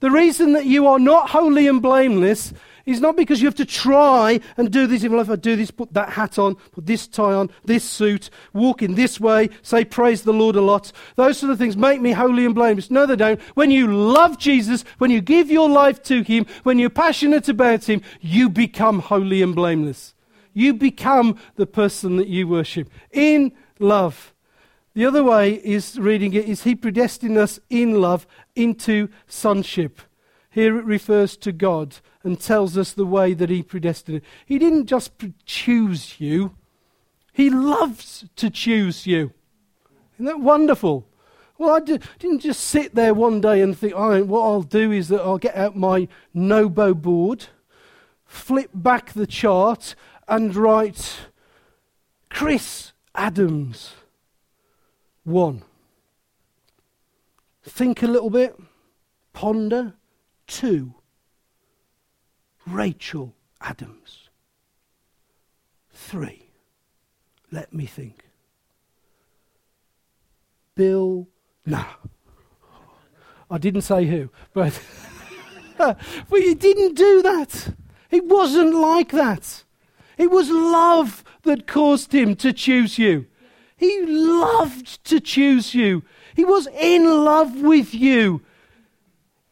The reason that you are not holy and blameless is not because you have to try and do this. Even if I do this, put that hat on, put this tie on, this suit, walk in this way, say praise the Lord a lot. Those sort of things make me holy and blameless. No, they don't. When you love Jesus, when you give your life to Him, when you're passionate about Him, you become holy and blameless. You become the person that you worship in love. The other way is reading it is He predestined us in love into sonship. Here it refers to God and tells us the way that He predestined. He didn't just choose you, He loves to choose you. Isn't that wonderful? Well, I didn't just sit there one day and think, oh, what I'll do is that I'll get out my Nobo board, flip back the chart, and write Chris Adams 1. Think a little bit, ponder, 2. Rachel Adams. Three. Let me think. Bill. No. I didn't say who, but, but he didn't do that. It wasn't like that. It was love that caused him to choose you. He loved to choose you. He was in love with you.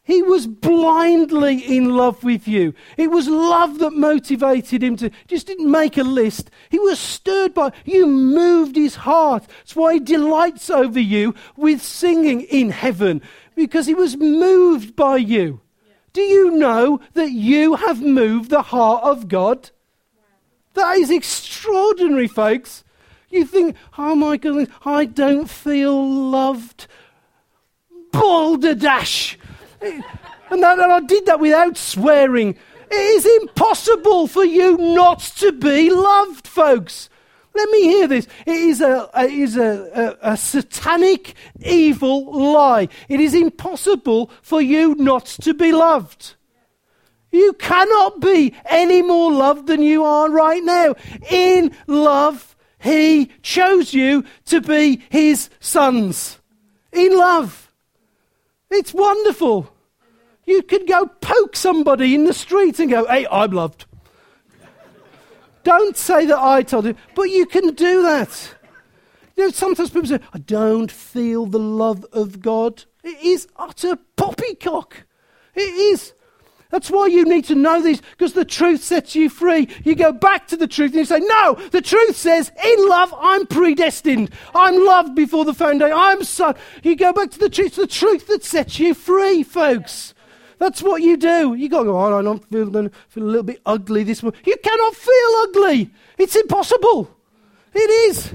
He was blindly in love with you. It was love that motivated him to just didn't make a list. He was stirred by you moved his heart. That's why he delights over you with singing in heaven because he was moved by you. Do you know that you have moved the heart of God? That is extraordinary, folks. You think, oh my goodness, I don't feel loved. Balderdash! And, that, I did that without swearing. It is impossible for you not to be loved, folks. Let me hear this. It is a, is a, a, a satanic, evil lie. It is impossible for you not to be loved. You cannot be any more loved than you are right now. In love, He chose you to be His sons. In love. It's wonderful. You could go poke somebody in the street and go, hey, I'm loved. Don't say that I told you, but you can do that. You know, sometimes people say, I don't feel the love of God. It is utter poppycock. It is. That's why you need to know this, because the truth sets you free. You go back to the truth and you say, No, the truth says, in love, I'm predestined. I'm loved before the foundation. I'm so. You go back to the truth, the truth that sets you free, folks. That's what you do. You got to go, oh, I'm feeling, feel a little bit ugly this morning. You cannot feel ugly. It's impossible. It is.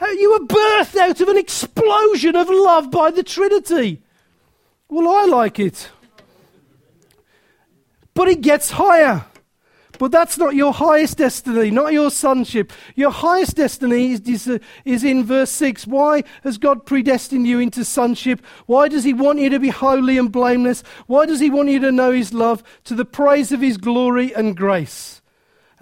You were birthed out of an explosion of love by the Trinity. Well, I like it. But it gets higher. But that's not your highest destiny, not your sonship. Your highest destiny is, is, is, in verse 6. Why has God predestined you into sonship? Why does He want you to be holy and blameless? Why does He want you to know His love to the praise of His glory and grace?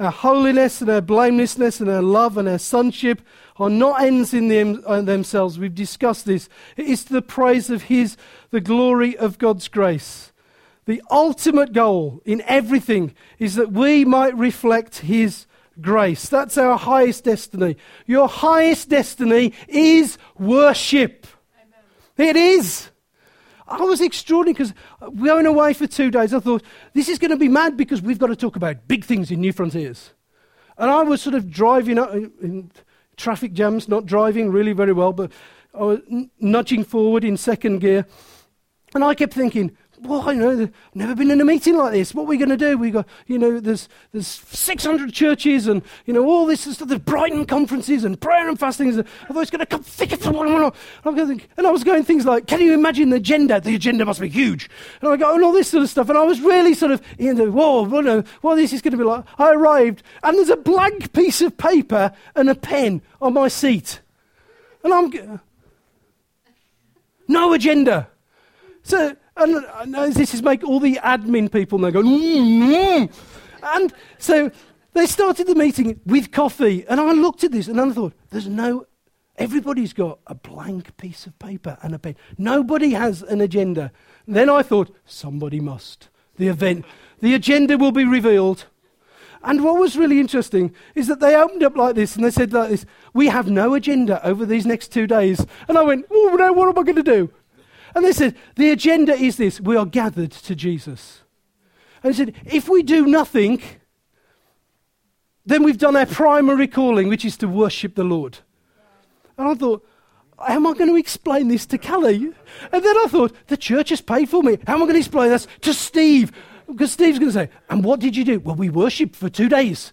Our holiness and our blamelessness and our love and our sonship are not ends in them, uh, themselves. We've discussed this. It is to the praise of His, the glory of God's grace. The ultimate goal in everything is that we might reflect His grace. That's our highest destiny. Your highest destiny is worship. Amen. It is. I was extraordinary because going away for two days, I thought, this is going to be mad because we've got to talk about big things in New Frontiers. And I was sort of driving up in traffic jams, not driving really very well, but I was nudging forward in second gear. And I kept thinking, well, you know, never been in a meeting like this. What are we going to do? We got, you know, there's there's 600 churches and you know all this stuff. There's Brighton conferences and prayer and fasting. And thought it's going to come thick and one. And I was going things like, can you imagine the agenda? The agenda must be huge. And I go and all this sort of stuff. And I was really sort of, you know, whoa, whoa, this is going to be like. I arrived and there's a blank piece of paper and a pen on my seat, and I'm no agenda. So and, this is make all the admin people now go, mm, and so they started the meeting with coffee. And I looked at this and I thought, there's no, everybody's got a blank piece of paper and a pen. Nobody has an agenda. And then I thought, somebody must. The event, the agenda will be revealed. And what was really interesting is that they opened up like this and they said like this, we have no agenda over these next two days. And I went, oh, no, what am I going to do? And they said, the agenda is this we are gathered to Jesus. And they said, if we do nothing, then we've done our primary calling, which is to worship the Lord. And I thought, how am I going to explain this to Callie? And then I thought, the church has paid for me. How am I going to explain this to Steve? Because Steve's going to say, and what did you do? Well, we worshipped for two days.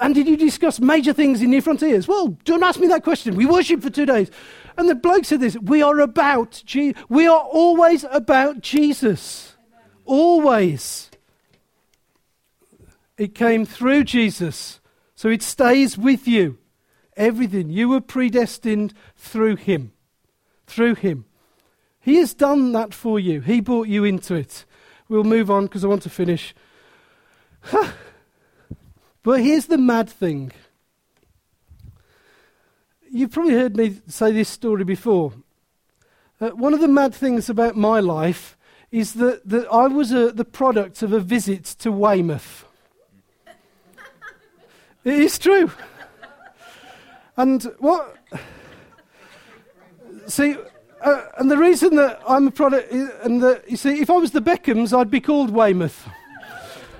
And did you discuss major things in New Frontiers? Well, don't ask me that question. We worshipped for two days. And the bloke said this We are about, Je- we are always about Jesus. Always. It came through Jesus. So it stays with you. Everything. You were predestined through Him. Through Him. He has done that for you. He brought you into it. We'll move on because I want to finish. but here's the mad thing You've probably heard me say this story before. Uh, one of the mad things about my life is that, that I was a, the product of a visit to Weymouth. it is true. And what. See, uh, and the reason that I'm a product, and the, you see, if I was the Beckhams, I'd be called Weymouth.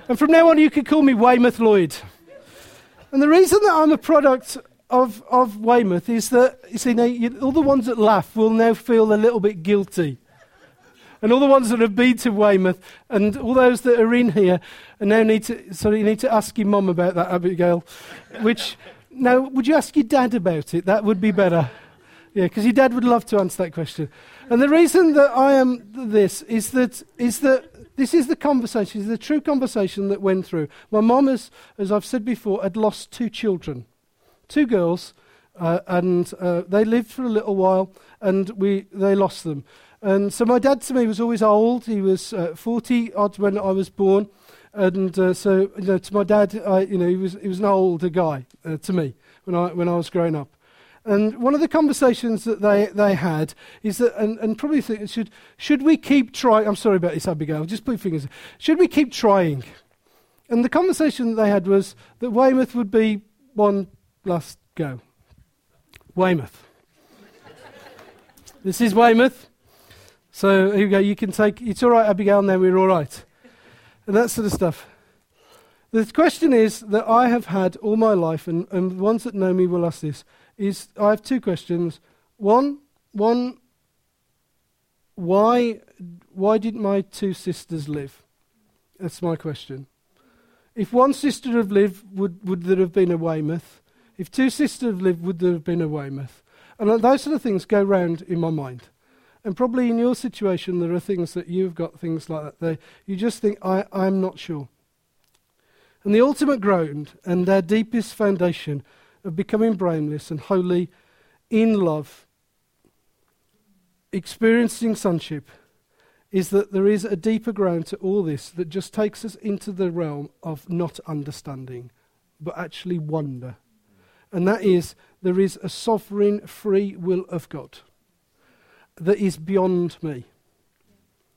and from now on, you could call me Weymouth Lloyd. And the reason that I'm a product of, of Weymouth is that, you see, now, you, all the ones that laugh will now feel a little bit guilty. And all the ones that have been to Weymouth and all those that are in here and now need to, sorry, you need to ask your mum about that, Abigail. Which, now, would you ask your dad about it? That would be better. Yeah, because your dad would love to answer that question. And the reason that I am this is that, is that this is the conversation, is the true conversation that went through. My mum, as, as I've said before, had lost two children two girls, uh, and uh, they lived for a little while, and we they lost them. And so my dad to me was always old. He was uh, 40 odd when I was born, and uh, so you know to my dad, I, you know he was he was an older guy uh, to me when I when I was growing up. And one of the conversations that they, they had is that, and, and probably think, should, should we keep trying? I'm sorry about this, Abigail, just put fingers. Should we keep trying? And the conversation that they had was that Weymouth would be one last go. Weymouth. this is Weymouth. So here you go. You can take. It's all right, Abigail. Now we're all right, and that sort of stuff. The question is that I have had all my life, and, and the ones that know me will ask this: is I have two questions. One, one. Why, why didn't my two sisters live? That's my question. If one sister had lived, would, would there have been a Weymouth? If two sisters had lived, would there have been a Weymouth? And uh, those sort of things go round in my mind. And probably in your situation, there are things that you've got things like that. There, you just think, I, I'm not sure. And the ultimate ground and our deepest foundation of becoming blameless and holy in love, experiencing sonship, is that there is a deeper ground to all this that just takes us into the realm of not understanding, but actually wonder and that is there is a sovereign free will of God that is beyond me.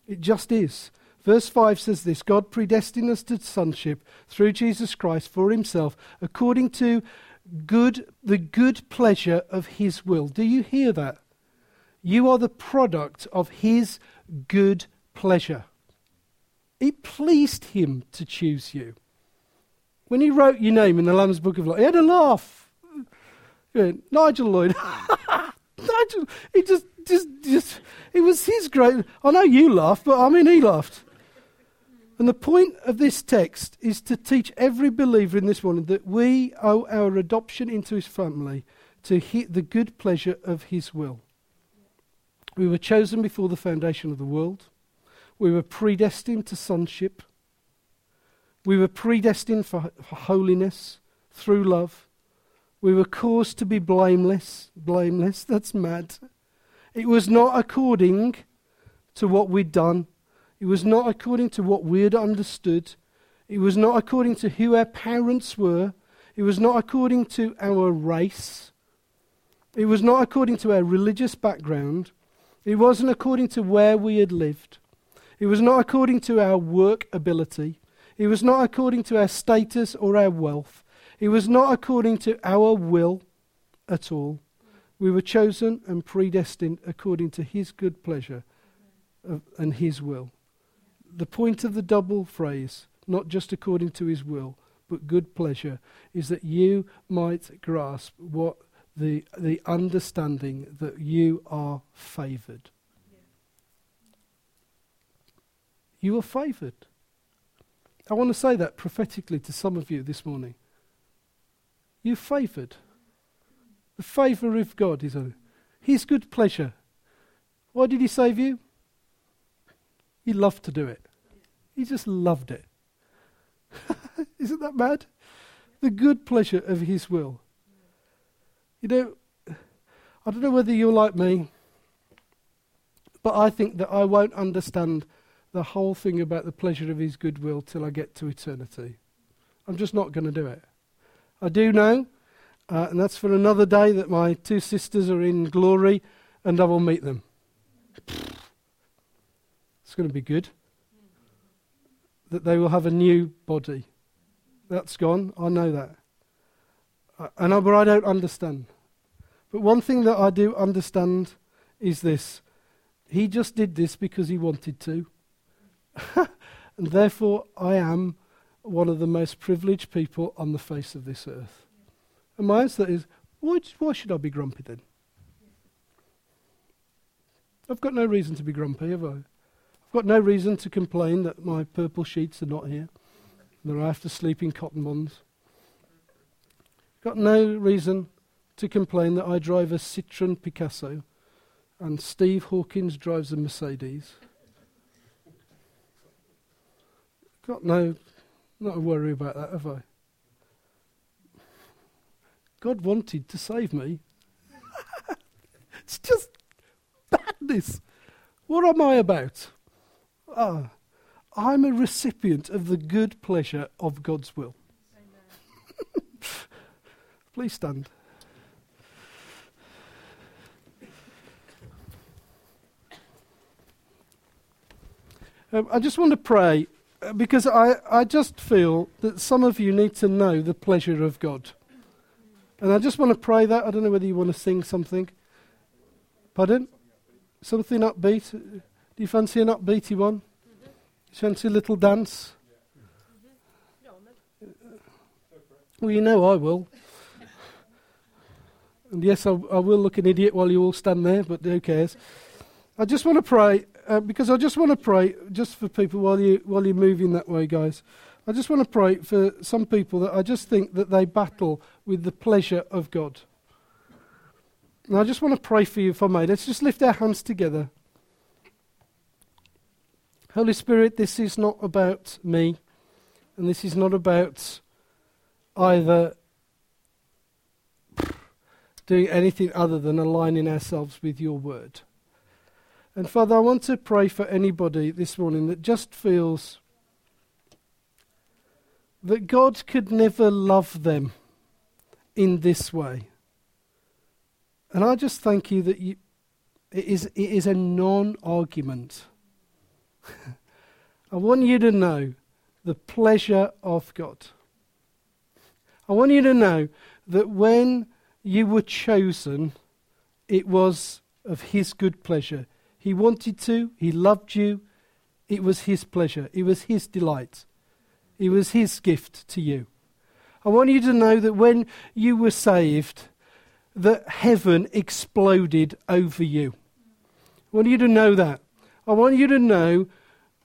It just is. Verse 5 says this God predestined us to sonship through Jesus Christ for himself according to good the good pleasure of his will. Do you hear that? You are the product of his good pleasure. It pleased him to choose you. When he wrote your name in the Lamb's Book of Life, he had a laugh. Nigel Lloyd. Nigel, he just, just, just, it was his great. I know you laughed, but I mean, he laughed. And the point of this text is to teach every believer in this morning that we owe our adoption into his family to hit the good pleasure of his will. We were chosen before the foundation of the world. We were predestined to sonship. We were predestined for, for holiness through love. We were caused to be blameless. Blameless, that's mad. It was not according to what we'd done. It was not according to what we had understood. It was not according to who our parents were. It was not according to our race. It was not according to our religious background. It wasn't according to where we had lived. It was not according to our work ability. It was not according to our status or our wealth. It was not according to our will at all. We were chosen and predestined according to His good pleasure and His will. The point of the double phrase, not just according to His will, but good pleasure, is that you might grasp what the, the understanding that you are favoured. You are favoured. I want to say that prophetically to some of you this morning. You favoured. The favour of God is on His good pleasure. Why did He save you? He loved to do it. He just loved it. Isn't that mad? The good pleasure of His will. You know, I don't know whether you're like me, but I think that I won't understand the whole thing about the pleasure of His goodwill till I get to eternity. I'm just not going to do it. I do know, uh, and that's for another day, that my two sisters are in glory and I will meet them. It's going to be good. That they will have a new body. That's gone. I know that. And I, but I don't understand. But one thing that I do understand is this He just did this because He wanted to. and therefore, I am one of the most privileged people on the face of this earth. And my answer is why, why should I be grumpy then? I've got no reason to be grumpy, have I? I've got no reason to complain that my purple sheets are not here, that I have to sleep in cotton ones. Got no reason to complain that I drive a Citroen Picasso and Steve Hawkins drives a Mercedes. Got no, not a worry about that, have I? God wanted to save me. it's just badness. What am I about? Ah, I'm a recipient of the good pleasure of God's will. Please stand. Um, I just want to pray because I, I just feel that some of you need to know the pleasure of God. And I just want to pray that. I don't know whether you want to sing something. Pardon? Something upbeat? Do you fancy an upbeaty one? Mm-hmm. Fancy a little dance? Well, you know I will. and yes, I, I, will look an idiot while you all stand there, but who cares? I just want to pray uh, because I just want to pray just for people while you while you're moving that way, guys. I just want to pray for some people that I just think that they battle with the pleasure of God. And I just want to pray for you, if I may. Let's just lift our hands together. Holy Spirit, this is not about me, and this is not about either doing anything other than aligning ourselves with your word. And Father, I want to pray for anybody this morning that just feels that God could never love them in this way. And I just thank you that you, it, is, it is a non argument. I want you to know the pleasure of God. I want you to know that when you were chosen, it was of His good pleasure. He wanted to, He loved you, it was His pleasure, it was His delight. It was His gift to you. I want you to know that when you were saved, that heaven exploded over you. I want you to know that. I want you to know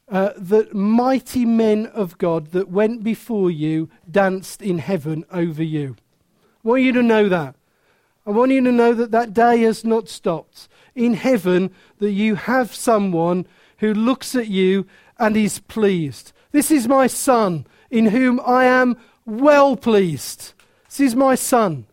uh, that mighty men of God that went before you danced in heaven over you. I want you to know that. I want you to know that that day has not stopped. In heaven, that you have someone who looks at you and is pleased. This is my son, in whom I am well pleased. This is my son.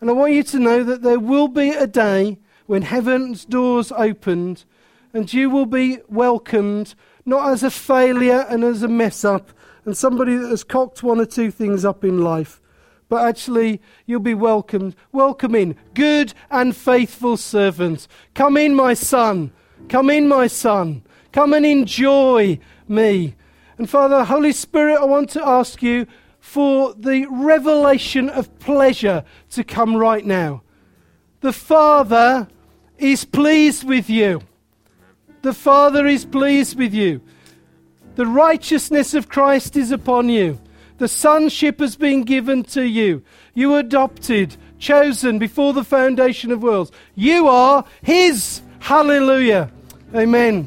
And I want you to know that there will be a day when heaven's doors opened and you will be welcomed not as a failure and as a mess up and somebody that has cocked one or two things up in life, but actually you'll be welcomed. Welcome in, good and faithful servants. Come in, my son. Come in, my son. Come and enjoy me. And Father, Holy Spirit, I want to ask you for the revelation of pleasure to come right now. The Father is pleased with you. The Father is pleased with you. The righteousness of Christ is upon you. The sonship has been given to you. You adopted, chosen before the foundation of worlds. You are His. Hallelujah. Amen.